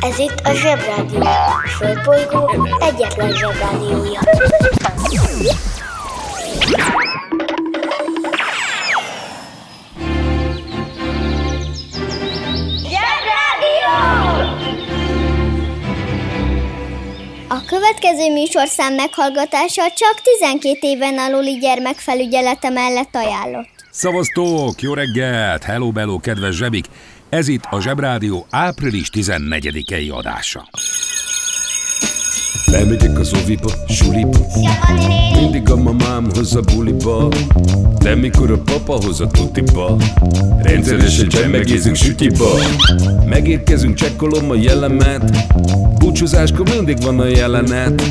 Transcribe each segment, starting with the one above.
Ez itt a Zsebrádió. A Földbolygó egyetlen Zsebrádiója. Zsebrádió! A következő műsorszám meghallgatása csak 12 éven aluli gyermekfelügyelete mellett ajánlott. Szavaztók, jó reggelt, hello bello, kedves zsebik! Ez itt a Zsebrádió április 14-i adása. Lemegyek az oviba, suliba. Mindig a mamám hoz a buliba. De mikor a papa hoz a tutiba Rendszeresen csemmegézünk sütiba. Megérkezünk, csekkolom a jellemet. Búcsúzáskor mindig van a jelenet.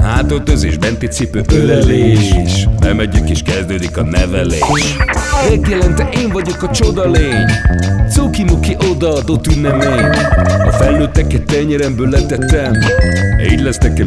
Hátöltözés, benti cipő, ölelés. Bemegyünk és kezdődik a nevelés. Reggelente én vagyok a csoda lény. Cuki-muki odaadott ünnemény. A felnőtteket tenyeremből letettem. Így lesz nekem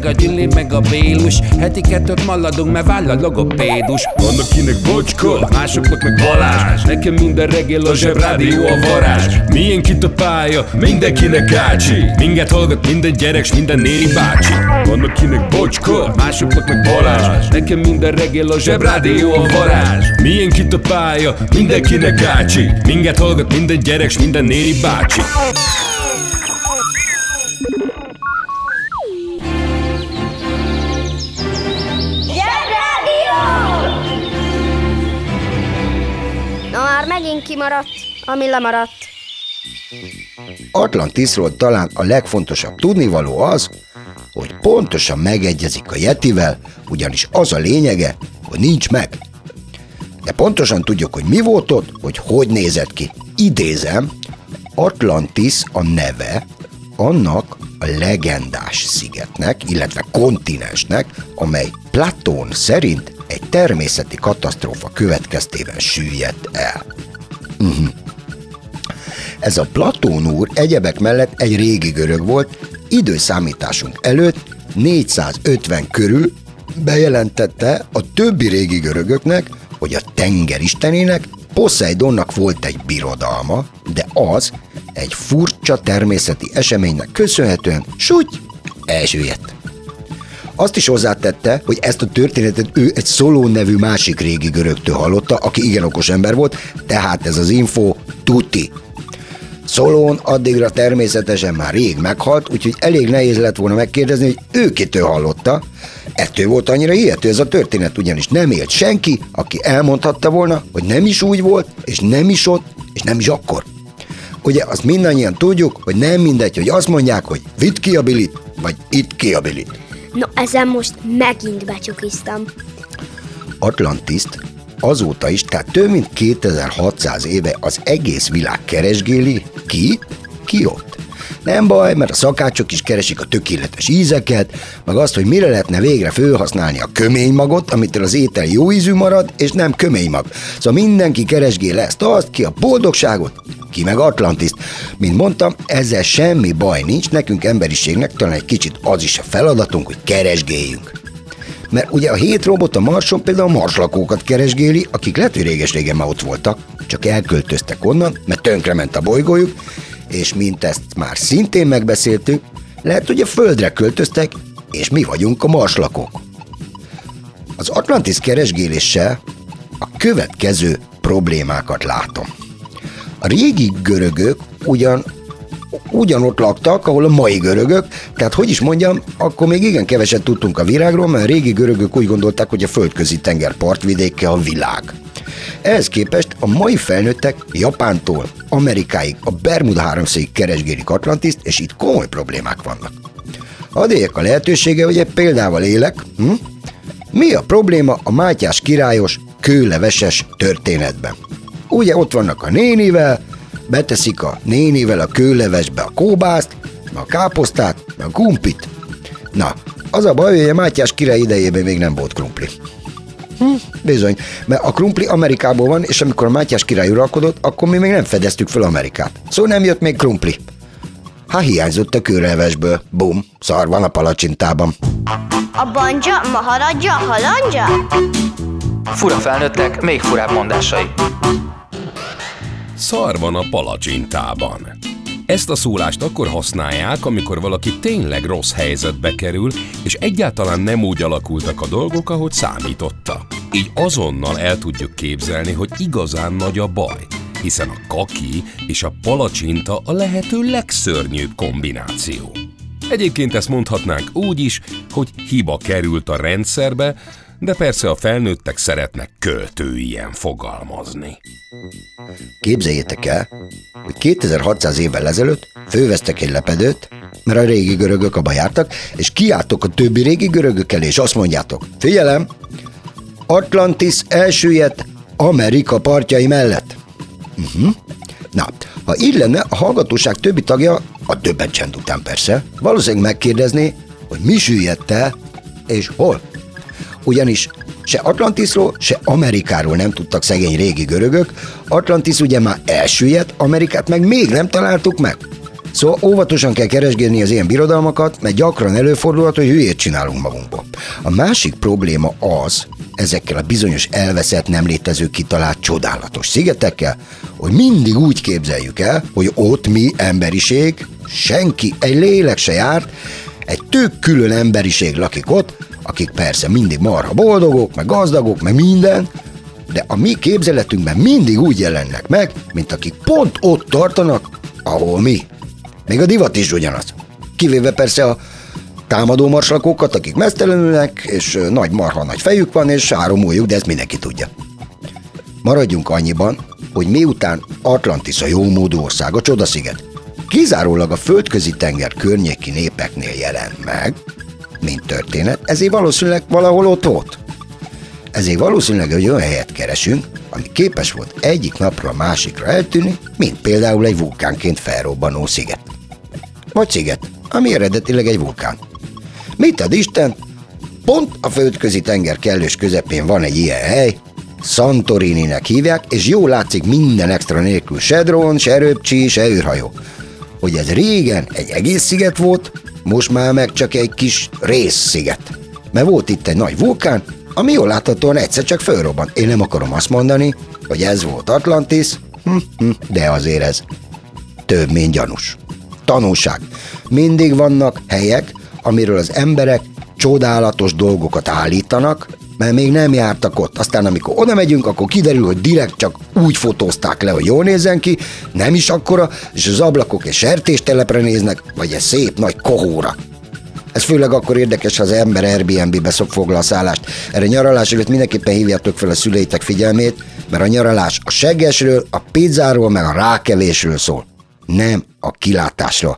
a Gyüli, meg a Bélus. Heti kettőt maladunk, mert váll a logopédus. Van akinek bocska, másoknak meg Balázs. Nekem minden reggel a zsebrádió a varázs. Milyen kit a pálya, mindenkinek ácsi Minket hallgat minden gyerek, s minden néri bácsi. Van akinek bocska, másoknak meg Balázs. Nekem minden reggel a zsebrádió a varázs. Milyen kit a pálya, mindenkinek ácsi Minket hallgat minden gyerek, s minden néri bácsi már megint kimaradt, ami lemaradt. Atlantisról talán a legfontosabb tudnivaló az, hogy pontosan megegyezik a Yetivel, ugyanis az a lényege, hogy nincs meg. De pontosan tudjuk, hogy mi volt ott, hogy hogy nézett ki. Idézem, Atlantis a neve annak a legendás szigetnek, illetve kontinensnek, amely Platón szerint egy természeti katasztrófa következtében süllyedt el. Ez a Platón úr egyebek mellett egy régi görög volt, időszámításunk előtt 450 körül bejelentette a többi régi görögöknek, hogy a tenger istenének Poseidonnak volt egy birodalma, de az egy furcsa természeti eseménynek köszönhetően súgy elsüllyedt. Azt is hozzátette, hogy ezt a történetet ő egy Szolón nevű másik régi görögtől hallotta, aki igen okos ember volt, tehát ez az info tuti. Szolón addigra természetesen már rég meghalt, úgyhogy elég nehéz lett volna megkérdezni, hogy ő kitől hallotta. Ettől volt annyira hihető ez a történet, ugyanis nem élt senki, aki elmondhatta volna, hogy nem is úgy volt, és nem is ott, és nem is akkor. Ugye azt mindannyian tudjuk, hogy nem mindegy, hogy azt mondják, hogy vitt ki a bilit, vagy itt ki a bilit. No, ezen most megint becsukiztam. Atlantiszt azóta is, tehát több mint 2600 éve az egész világ keresgéli, ki, ki ott. Nem baj, mert a szakácsok is keresik a tökéletes ízeket, meg azt, hogy mire lehetne végre felhasználni a köménymagot, amitől az étel jó ízű marad, és nem köménymag. Szóval mindenki keresgél ezt, azt, ki a boldogságot, ki meg Atlantiszt. Mint mondtam, ezzel semmi baj nincs, nekünk emberiségnek talán egy kicsit az is a feladatunk, hogy keresgéljünk. Mert ugye a hét robot a Marson például a marslakókat keresgéli, akik lehet, hogy réges-régen már ott voltak, csak elköltöztek onnan, mert tönkrement a bolygójuk, és mint ezt már szintén megbeszéltük, lehet, hogy a Földre költöztek, és mi vagyunk a marslakók. Az Atlantis keresgéléssel a következő problémákat látom. A régi görögök ugyan ugyanott laktak, ahol a mai görögök, tehát hogy is mondjam, akkor még igen keveset tudtunk a virágról, mert a régi görögök úgy gondolták, hogy a földközi tenger partvidéke a világ. Ehhez képest a mai felnőttek Japántól Amerikáig, a Bermuda háromszögig keresgélik Atlantiszt, és itt komoly problémák vannak. Hadd éljek a lehetősége, hogy egy példával élek. Hm? Mi a probléma a Mátyás királyos kőleveses történetben? Ugye ott vannak a nénivel, beteszik a nénivel a kőlevesbe a kóbászt, a káposztát, a kumpit. Na, az a baj, hogy a Mátyás király idejében még nem volt krumpli. Hm, bizony, mert a krumpli Amerikából van, és amikor a Mátyás király uralkodott, akkor mi még nem fedeztük fel Amerikát. Szóval nem jött még krumpli. Ha hiányzott a kőrelvesből. Bum, szar van a palacsintában. A banja, maharadja, halandja? Fura felnőttek, még furább mondásai. Szar van a palacsintában. Ezt a szólást akkor használják, amikor valaki tényleg rossz helyzetbe kerül, és egyáltalán nem úgy alakultak a dolgok, ahogy számította. Így azonnal el tudjuk képzelni, hogy igazán nagy a baj, hiszen a kaki és a palacsinta a lehető legszörnyűbb kombináció. Egyébként ezt mondhatnánk úgy is, hogy hiba került a rendszerbe, de persze a felnőttek szeretnek költőien fogalmazni. Képzeljétek el, hogy 2600 évvel ezelőtt főveztek egy lepedőt, mert a régi görögök abba jártak, és kiálltok a többi régi görögök elé, és azt mondjátok, figyelem, Atlantis elsüllyedt Amerika partjai mellett. Uh-huh. Na, ha így lenne, a hallgatóság többi tagja, a többen csend után persze, valószínűleg megkérdezné, hogy mi süllyedt el, és hol. Ugyanis se Atlantisról, se Amerikáról nem tudtak szegény régi görögök, Atlantis ugye már elsüllyedt, Amerikát meg még nem találtuk meg. Szóval óvatosan kell keresgélni az ilyen birodalmakat, mert gyakran előfordulhat, hogy hülyét csinálunk magunkból. A másik probléma az, ezekkel a bizonyos elveszett, nem létező kitalált csodálatos szigetekkel, hogy mindig úgy képzeljük el, hogy ott mi emberiség, senki, egy lélek se járt, egy tök külön emberiség lakik ott, akik persze mindig marha boldogok, meg gazdagok, meg minden, de a mi képzeletünkben mindig úgy jelennek meg, mint akik pont ott tartanak, ahol mi. Még a divat is ugyanaz. Kivéve persze a támadó marslakókat, akik mesztelenülnek, és nagy marha nagy fejük van, és három ujjuk, de ezt mindenki tudja. Maradjunk annyiban, hogy miután Atlantis a jómódú ország, a csodasziget, kizárólag a földközi tenger környéki népeknél jelent meg, mint történet, ezért valószínűleg valahol ott volt. Ezért valószínűleg egy olyan helyet keresünk, ami képes volt egyik napra a másikra eltűnni, mint például egy vulkánként felrobbanó sziget. Vagy sziget, ami eredetileg egy vulkán. Mit ad Isten? Pont a földközi tenger kellős közepén van egy ilyen hely, Santorininek hívják, és jól látszik minden extra nélkül se drón, se röpcsi, se űrhajó. Hogy ez régen egy egész sziget volt, most már meg csak egy kis részsziget. Mert volt itt egy nagy vulkán, ami jól láthatóan egyszer csak fölrobbant. Én nem akarom azt mondani, hogy ez volt Atlantis, hm, hm, de azért ez több, mint gyanús. Tanulság. Mindig vannak helyek, amiről az emberek csodálatos dolgokat állítanak, mert még nem jártak ott. Aztán amikor oda megyünk, akkor kiderül, hogy direkt csak úgy fotózták le, hogy jól nézzen ki, nem is akkora, és az ablakok egy sertéstelepre néznek, vagy egy szép nagy kohóra. Ez főleg akkor érdekes, ha az ember Airbnb-be szok foglal szállást. Erre nyaralás előtt mindenképpen hívjátok fel a szüleitek figyelmét, mert a nyaralás a seggesről, a pizzáról, meg a rákelésről szól. Nem a kilátásról.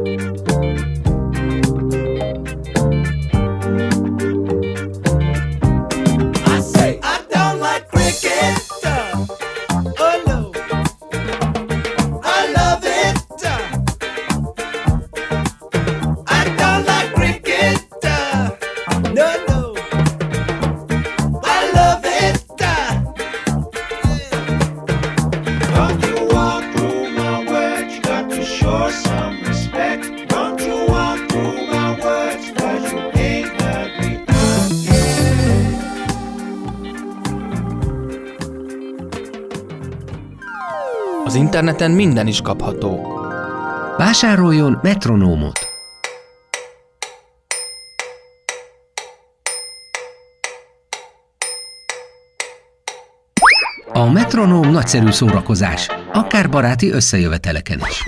Interneten minden is kapható. Vásároljon metronómot. A metronóm nagyszerű szórakozás, akár baráti összejöveteleken is.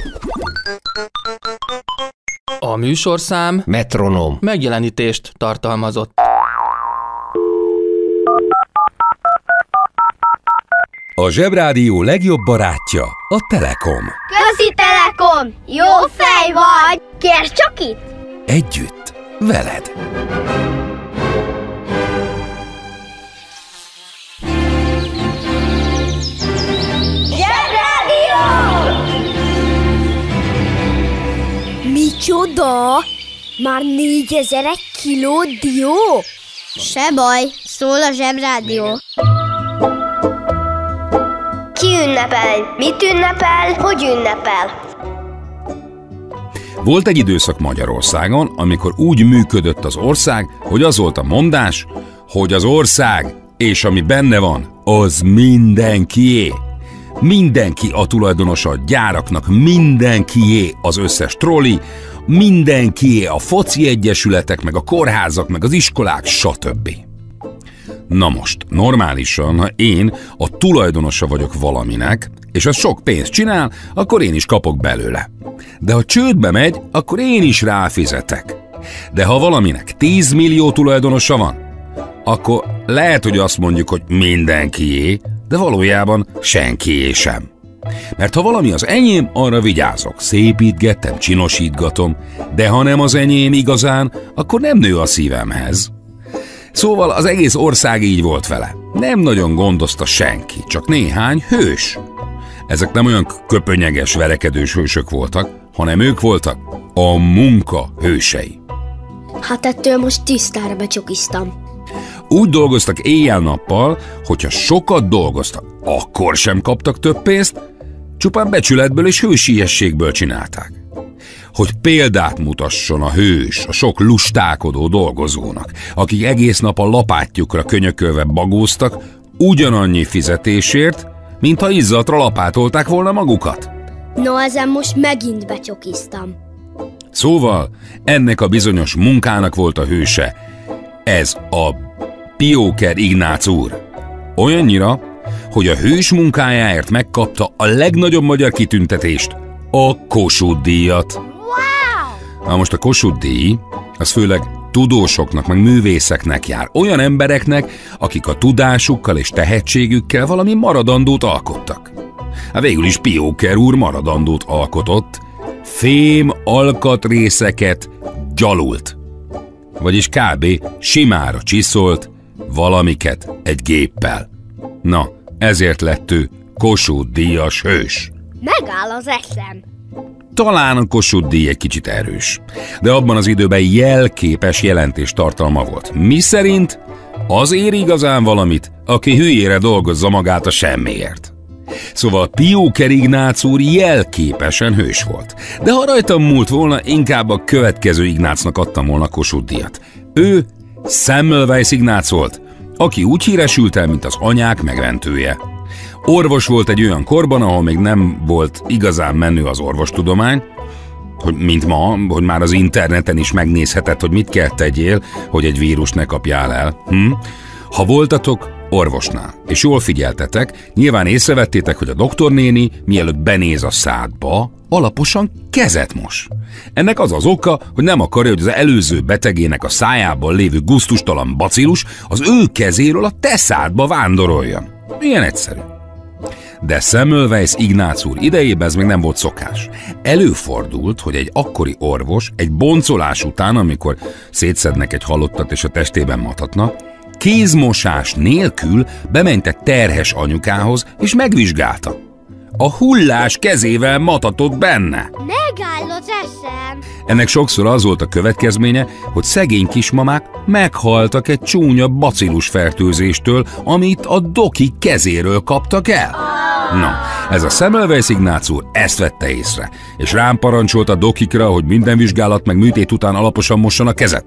A műsorszám Metronóm. megjelenítést tartalmazott. A Zsebrádió legjobb barátja a Telekom. Közi Telekom! Jó fej vagy! Kérd csak itt! Együtt, veled. Zsebrádió! Micsoda? Már négyezer egy kiló dió? Se baj, szól a Zsebrádió. Ki ünnepel? Mit ünnepel? Hogy ünnepel? Volt egy időszak Magyarországon, amikor úgy működött az ország, hogy az volt a mondás, hogy az ország és ami benne van, az mindenkié. Mindenki a tulajdonosa a gyáraknak, mindenkié az összes troli, mindenkié a foci egyesületek, meg a kórházak, meg az iskolák, stb. Na most, normálisan, ha én a tulajdonosa vagyok valaminek, és az sok pénzt csinál, akkor én is kapok belőle. De ha csődbe megy, akkor én is ráfizetek. De ha valaminek 10 millió tulajdonosa van, akkor lehet, hogy azt mondjuk, hogy mindenkié, de valójában senkié sem. Mert ha valami az enyém, arra vigyázok, szépítgetem, csinosítgatom, de ha nem az enyém igazán, akkor nem nő a szívemhez. Szóval az egész ország így volt vele. Nem nagyon gondozta senki, csak néhány hős. Ezek nem olyan köpönyeges, verekedős hősök voltak, hanem ők voltak a munka hősei. Hát ettől most tisztára becsokiztam. Úgy dolgoztak éjjel-nappal, hogyha sokat dolgoztak, akkor sem kaptak több pénzt, csupán becsületből és hősiességből csinálták. Hogy példát mutasson a hős, a sok lustálkodó dolgozónak, akik egész nap a lapátjukra könyökölve bagóztak, ugyanannyi fizetésért, mint ha izzatra lapátolták volna magukat. No, ezen most megint becsokiztam. Szóval ennek a bizonyos munkának volt a hőse. Ez a Pióker Ignác úr. Olyannyira, hogy a hős munkájáért megkapta a legnagyobb magyar kitüntetést, a Kossuth díjat. Na most a Kossuth díj, az főleg tudósoknak, meg művészeknek jár. Olyan embereknek, akik a tudásukkal és tehetségükkel valami maradandót alkottak. Hát végül is Pióker úr maradandót alkotott, fém alkatrészeket gyalult. Vagyis kb. simára csiszolt valamiket egy géppel. Na, ezért lett ő Kossuth díjas hős. Megáll az eszem. Talán a Kossuth díj egy kicsit erős, de abban az időben jelképes jelentés tartalma volt. Mi szerint az ér igazán valamit, aki hülyére dolgozza magát a semmiért. Szóval Pióker Ignác úr jelképesen hős volt. De ha rajtam múlt volna, inkább a következő Ignácnak adtam volna Kossuth díjat. Ő Semmelweis Ignác volt, aki úgy híresült el, mint az anyák megmentője. Orvos volt egy olyan korban, ahol még nem volt igazán menő az orvostudomány, hogy mint ma, hogy már az interneten is megnézheted, hogy mit kell tegyél, hogy egy vírus ne kapjál el. Hm? Ha voltatok orvosnál, és jól figyeltetek, nyilván észrevettétek, hogy a doktornéni, mielőtt benéz a szádba, alaposan kezet mos. Ennek az az oka, hogy nem akarja, hogy az előző betegének a szájában lévő guztustalan bacillus az ő kezéről a te szádba vándoroljon. Ilyen egyszerű. De Semmelweis Ignác úr idejében ez még nem volt szokás. Előfordult, hogy egy akkori orvos egy boncolás után, amikor szétszednek egy halottat és a testében matatnak, kézmosás nélkül bement egy terhes anyukához és megvizsgálta. A hullás kezével matatott benne. Megáll az eszem. Ennek sokszor az volt a következménye, hogy szegény kismamák meghaltak egy csúnya bacillus fertőzéstől, amit a doki kezéről kaptak el. Na, ez a Semmelweis Ignác úr ezt vette észre, és rám parancsolt a dokikra, hogy minden vizsgálat meg műtét után alaposan mosson a kezet.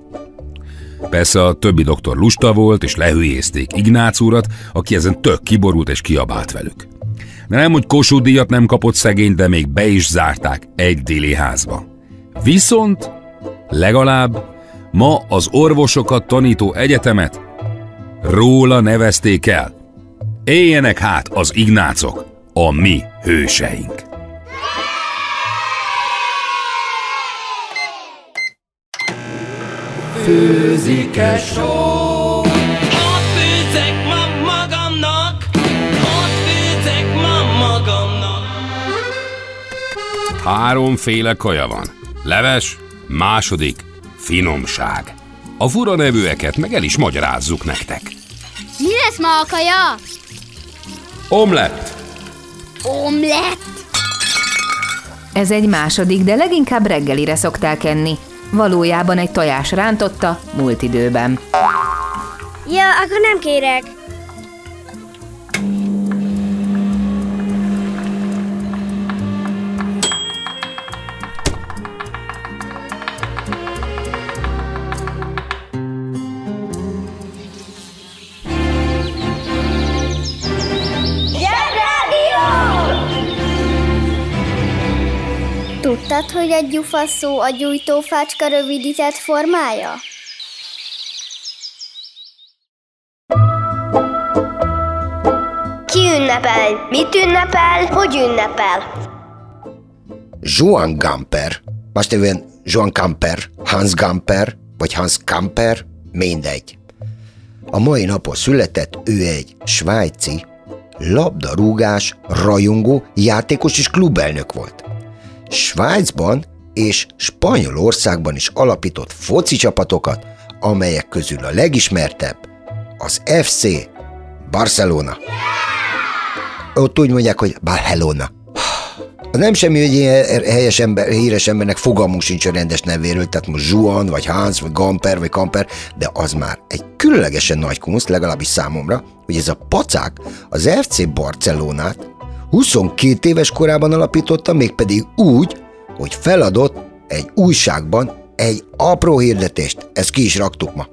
Persze a többi doktor lusta volt, és lehülyézték Ignác úrat, aki ezen tök kiborult és kiabált velük. De nem, hogy Kossuth díjat nem kapott szegény, de még be is zárták egy déli házba. Viszont legalább ma az orvosokat tanító egyetemet róla nevezték el. Éljenek hát az ignácok, a mi hőseink. Főzike só Háromféle kaja van. Leves, második, finomság. A fura nevűeket meg el is magyarázzuk nektek. Mi lesz ma a kaja? Omlett, Omlett. Ez egy második, de leginkább reggelire szokták enni. Valójában egy tojás rántotta múlt időben. Ja, akkor nem kérek. Hogy a gyufa szó a gyújtófácska rövidített formája? Ki ünnepel? Mit ünnepel? Hogy ünnepel? Joan Gamper, más néven Joan Camper, Hans Gamper, vagy Hans Kamper, mindegy. A mai napon született ő egy svájci, labdarúgás, rajongó, játékos és klubelnök volt. Svájcban és Spanyolországban is alapított foci csapatokat, amelyek közül a legismertebb az FC Barcelona. Ott úgy mondják, hogy Barcelona. Nem semmi, hogy ilyen helyes ember, híres embernek fogalmunk sincs a rendes nevéről, tehát most Juan, vagy Hans, vagy Gamper, vagy Kamper, de az már egy különlegesen nagy kunst, legalábbis számomra, hogy ez a pacák az FC Barcelonát 22 éves korában alapította, mégpedig úgy, hogy feladott egy újságban egy apró hirdetést. Ezt ki is raktuk ma.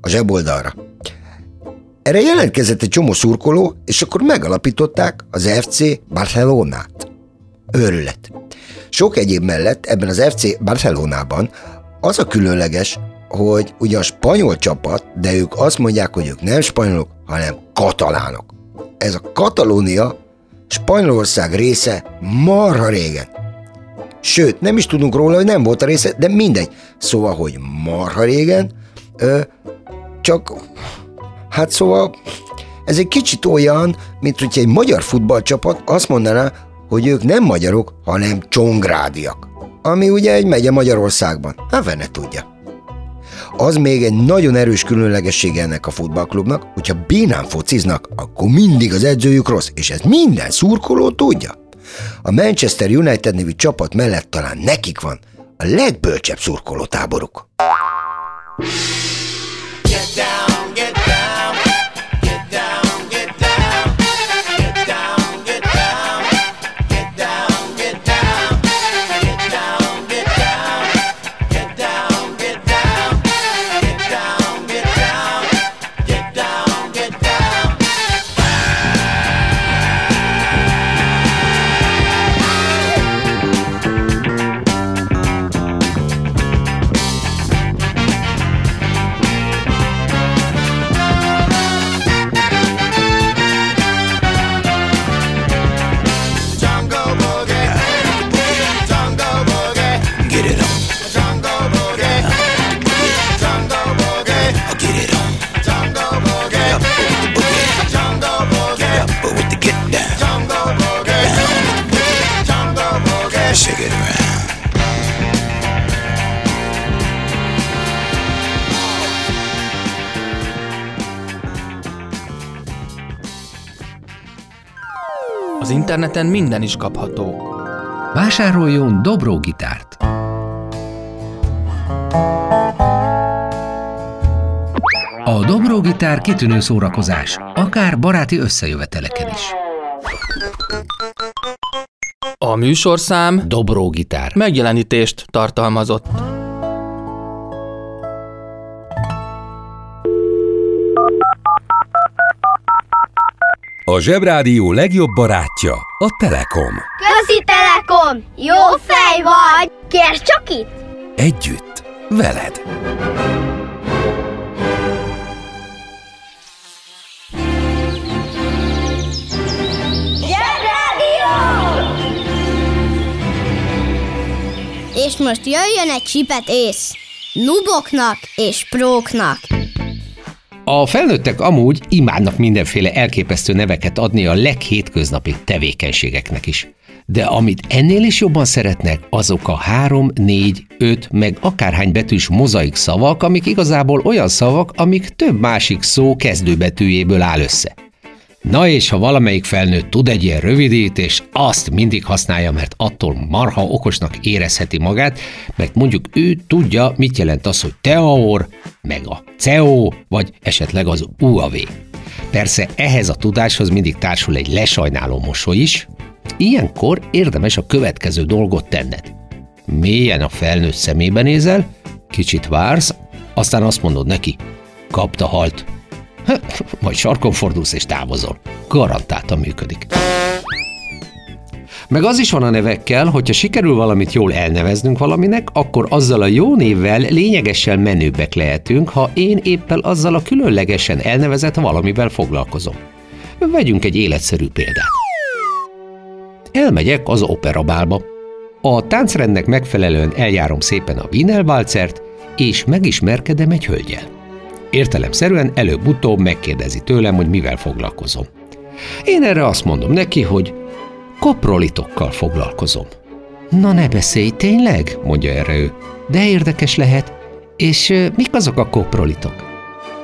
A zseboldalra. Erre jelentkezett egy csomó szurkoló, és akkor megalapították az FC Barcelonát. Őrület. Sok egyéb mellett ebben az FC Barcelonában az a különleges, hogy ugyan spanyol csapat, de ők azt mondják, hogy ők nem spanyolok, hanem katalánok. Ez a Katalónia Spanyolország része marha régen. Sőt, nem is tudunk róla, hogy nem volt a része, de mindegy. Szóval, hogy marha régen, ö, csak, hát szóval, ez egy kicsit olyan, mint hogyha egy magyar futballcsapat azt mondaná, hogy ők nem magyarok, hanem csongrádiak. Ami ugye egy megye Magyarországban. Hát fene tudja. Az még egy nagyon erős különlegessége ennek a futballklubnak, hogyha bénán fociznak, akkor mindig az edzőjük rossz, és ez minden szurkoló tudja. A Manchester United nevű csapat mellett talán nekik van a legbölcsebb szurkolótáboruk. Interneten minden is kapható. Vásároljon Dobró gitárt! A Dobró gitár kitűnő szórakozás, akár baráti összejöveteleken is. A műsorszám Dobró gitár. megjelenítést tartalmazott. A Zsebrádió legjobb barátja a Telekom. Közi Telekom! Jó fej vagy! Kérd csak itt! Együtt, veled. És most jöjjön egy csipet ész. Nuboknak és próknak. A felnőttek amúgy imádnak mindenféle elképesztő neveket adni a leghétköznapi tevékenységeknek is. De amit ennél is jobban szeretnek, azok a három, négy, öt, meg akárhány betűs mozaik szavak, amik igazából olyan szavak, amik több másik szó kezdőbetűjéből áll össze. Na és ha valamelyik felnőtt tud egy ilyen rövidítést, azt mindig használja, mert attól marha okosnak érezheti magát, mert mondjuk ő tudja, mit jelent az, hogy teaor, meg a CEO, vagy esetleg az UAV. Persze ehhez a tudáshoz mindig társul egy lesajnáló mosoly is, ilyenkor érdemes a következő dolgot tenned. Mélyen a felnőtt szemébe nézel, kicsit vársz, aztán azt mondod neki, kapta halt, majd sarkon fordulsz és távozol. Garantáltan működik. Meg az is van a nevekkel, hogyha sikerül valamit jól elneveznünk valaminek, akkor azzal a jó névvel lényegesen menőbbek lehetünk, ha én éppen azzal a különlegesen elnevezett valamivel foglalkozom. Vegyünk egy életszerű példát. Elmegyek az operabálba. A táncrendnek megfelelően eljárom szépen a Wienerwalzert, és megismerkedem egy hölgyel. Értelemszerűen előbb-utóbb megkérdezi tőlem, hogy mivel foglalkozom. Én erre azt mondom neki, hogy koprolitokkal foglalkozom. Na ne beszélj, tényleg? mondja erre ő. De érdekes lehet. És ö, mik azok a koprolitok?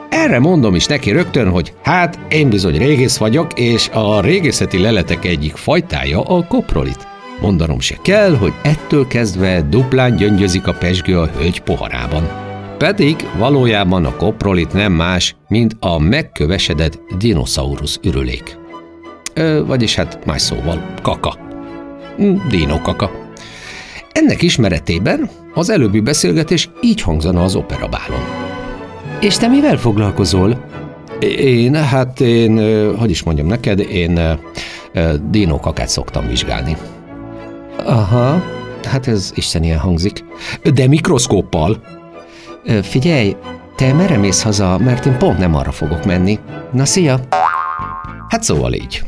Erre mondom is neki rögtön, hogy hát én bizony régész vagyok, és a régészeti leletek egyik fajtája a koprolit. Mondanom se kell, hogy ettől kezdve duplán gyöngyözik a pesgő a hölgy poharában. Pedig valójában a koprolit nem más, mint a megkövesedett dinoszaurusz ürülék. Ö, vagyis hát más szóval, kaka. Hm, Dino kaka. Ennek ismeretében az előbbi beszélgetés így hangzana az operabálon. És te mivel foglalkozol? Én, hát én, hogy is mondjam neked, én ö, ö, Dino kakát szoktam vizsgálni. Aha, hát ez istenien hangzik. De mikroszkóppal. Figyelj, te merre mész haza, mert én pont nem arra fogok menni. Na, szia! Hát szóval így.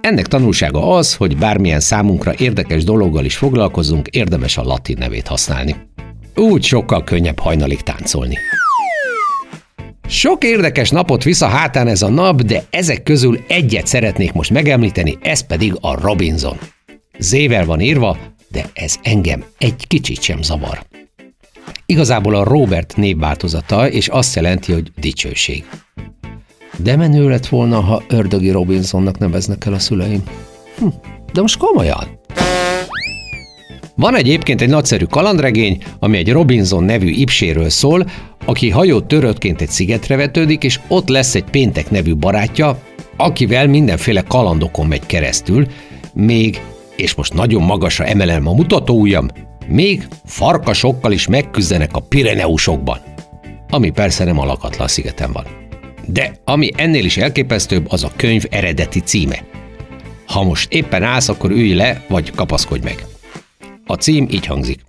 Ennek tanulsága az, hogy bármilyen számunkra érdekes dologgal is foglalkozunk, érdemes a latin nevét használni. Úgy sokkal könnyebb hajnalig táncolni. Sok érdekes napot visz a hátán ez a nap, de ezek közül egyet szeretnék most megemlíteni, ez pedig a Robinson. Zével van írva, de ez engem egy kicsit sem zavar. Igazából a Robert névváltozata, és azt jelenti, hogy dicsőség. De menő lett volna, ha ördögi Robinsonnak neveznek el a szüleim. Hm, de most komolyan. Van egyébként egy nagyszerű kalandregény, ami egy Robinson nevű ipséről szól, aki hajót töröttként egy szigetre vetődik, és ott lesz egy péntek nevű barátja, akivel mindenféle kalandokon megy keresztül, még, és most nagyon magasra emelem a mutatóujjam, még farkasokkal is megküzdenek a Pireneusokban, ami persze nem a lakatlan szigeten van. De ami ennél is elképesztőbb, az a könyv eredeti címe. Ha most éppen állsz, akkor ülj le, vagy kapaszkodj meg. A cím így hangzik.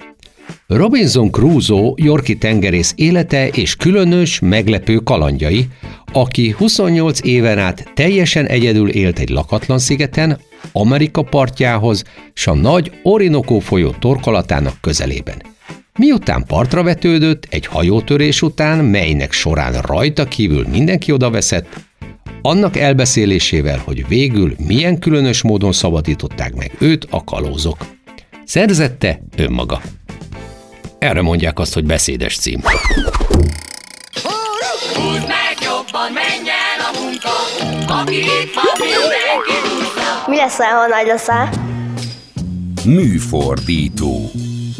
Robinson Crusoe Yorki tengerész élete és különös, meglepő kalandjai, aki 28 éven át teljesen egyedül élt egy lakatlan szigeten, Amerika partjához, s a nagy Orinoco folyó torkolatának közelében. Miután partra vetődött, egy hajótörés után, melynek során rajta kívül mindenki odaveszett, annak elbeszélésével, hogy végül milyen különös módon szabadították meg őt a kalózok. Szerzette önmaga. Erre mondják azt, hogy beszédes cím. Húzd meg jobban, menj a munka, aki itt van, mindenki. Mi leszel, ha nagy leszel? Műfordító.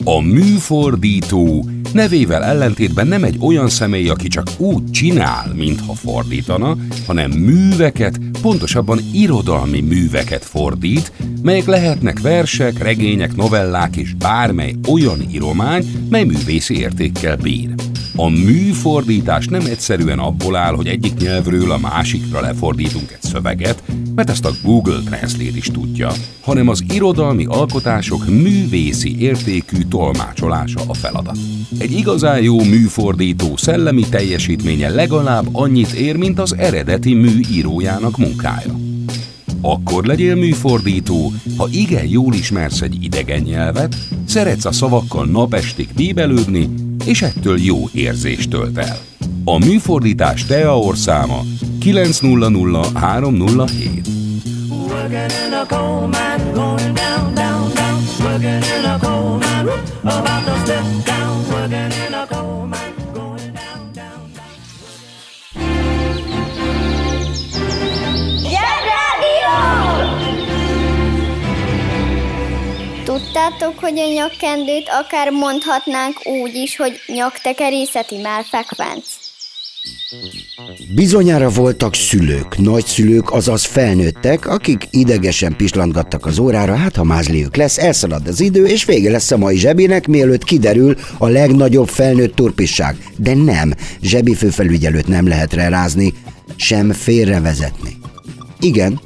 A műfordító nevével ellentétben nem egy olyan személy, aki csak úgy csinál, mintha fordítana, hanem műveket, pontosabban irodalmi műveket fordít, melyek lehetnek versek, regények, novellák és bármely olyan íromány, mely művészi értékkel bír. A műfordítás nem egyszerűen abból áll, hogy egyik nyelvről a másikra lefordítunk egy szöveget, mert ezt a Google Translate is tudja, hanem az irodalmi alkotások művészi értékű tolmácsolása a feladat. Egy igazán jó műfordító szellemi teljesítménye legalább annyit ér, mint az eredeti mű írójának munkája. Akkor legyél műfordító, ha igen jól ismersz egy idegen nyelvet, szeretsz a szavakkal napestig bíbelődni, és ettől jó érzést tölt el. A műfordítás TEA száma 900307. Working in a coal mine, going down, down, down. Working in a coal mine, about to step down. Working Tudtátok, hogy a nyakkendőt akár mondhatnánk úgy is, hogy nyaktekerészeti melfekvenc? Bizonyára voltak szülők, nagyszülők, azaz felnőttek, akik idegesen pislantgattak az órára, hát ha mázliük lesz, elszalad az idő, és vége lesz a mai zsebének, mielőtt kiderül a legnagyobb felnőtt turpisság. De nem, zsebi főfelügyelőt nem lehet rázni, sem félrevezetni. Igen,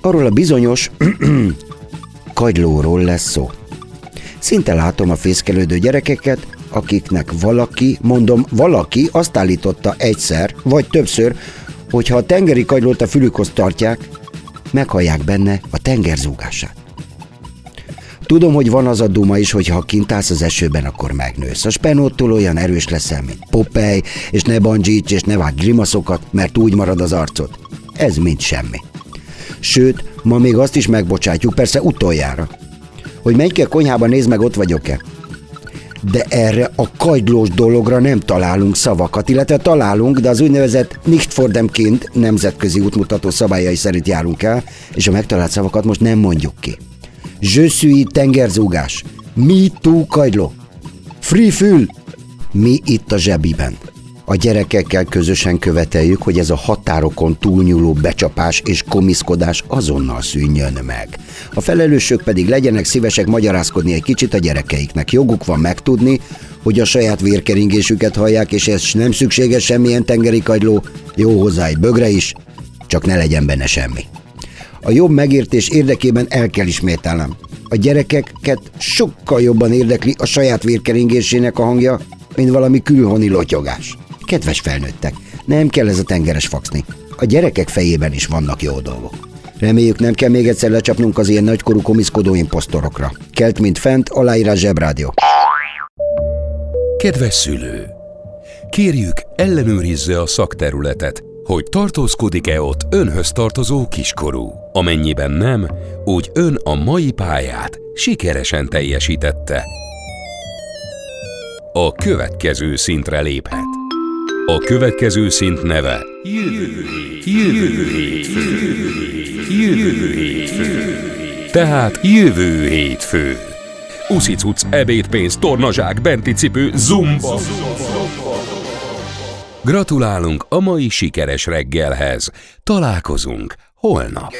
arról a bizonyos kagylóról lesz szó. Szinte látom a fészkelődő gyerekeket, akiknek valaki, mondom valaki azt állította egyszer, vagy többször, hogy ha a tengeri kagylót a fülükhoz tartják, meghallják benne a tengerzúgását. Tudom, hogy van az a duma is, hogy ha kint állsz az esőben, akkor megnősz. A spenóttól olyan erős leszel, mint Popeye, és ne bandzsíts, és ne vágj grimaszokat, mert úgy marad az arcod. Ez mind semmi. Sőt, ma még azt is megbocsátjuk, persze utoljára. Hogy menj ki a konyhába, nézd meg, ott vagyok-e. De erre a kagylós dologra nem találunk szavakat, illetve találunk, de az úgynevezett nicht for them kind nemzetközi útmutató szabályai szerint járunk el, és a megtalált szavakat most nem mondjuk ki. Suis tengerzúgás. Me too kagyló. Free fül. Mi itt a zsebiben. A gyerekekkel közösen követeljük, hogy ez a határokon túlnyúló becsapás és komiszkodás azonnal szűnjön meg. A felelősök pedig legyenek szívesek magyarázkodni egy kicsit a gyerekeiknek. Joguk van megtudni, hogy a saját vérkeringésüket hallják, és ez nem szükséges semmilyen tengeri kagyló, jó hozzá egy bögre is, csak ne legyen benne semmi. A jobb megértés érdekében el kell ismételnem. A gyerekeket sokkal jobban érdekli a saját vérkeringésének a hangja, mint valami külhoni lotyogás. Kedves felnőttek, nem kell ez a tengeres faxni. A gyerekek fejében is vannak jó dolgok. Reméljük nem kell még egyszer lecsapnunk az ilyen nagykorú komiszkodó imposztorokra. Kelt, mint fent, aláírás zsebrádió. Kedves szülő! Kérjük, ellenőrizze a szakterületet, hogy tartózkodik-e ott önhöz tartozó kiskorú. Amennyiben nem, úgy ön a mai pályát sikeresen teljesítette. A következő szintre léphet. A következő szint neve Jövő hét, jövő hétfő, jövő hétfő. Tehát jövő hétfő. Uszicuc, ebédpénz, tornazsák, benti cipő, zumba. Gratulálunk a mai sikeres reggelhez. Találkozunk holnap.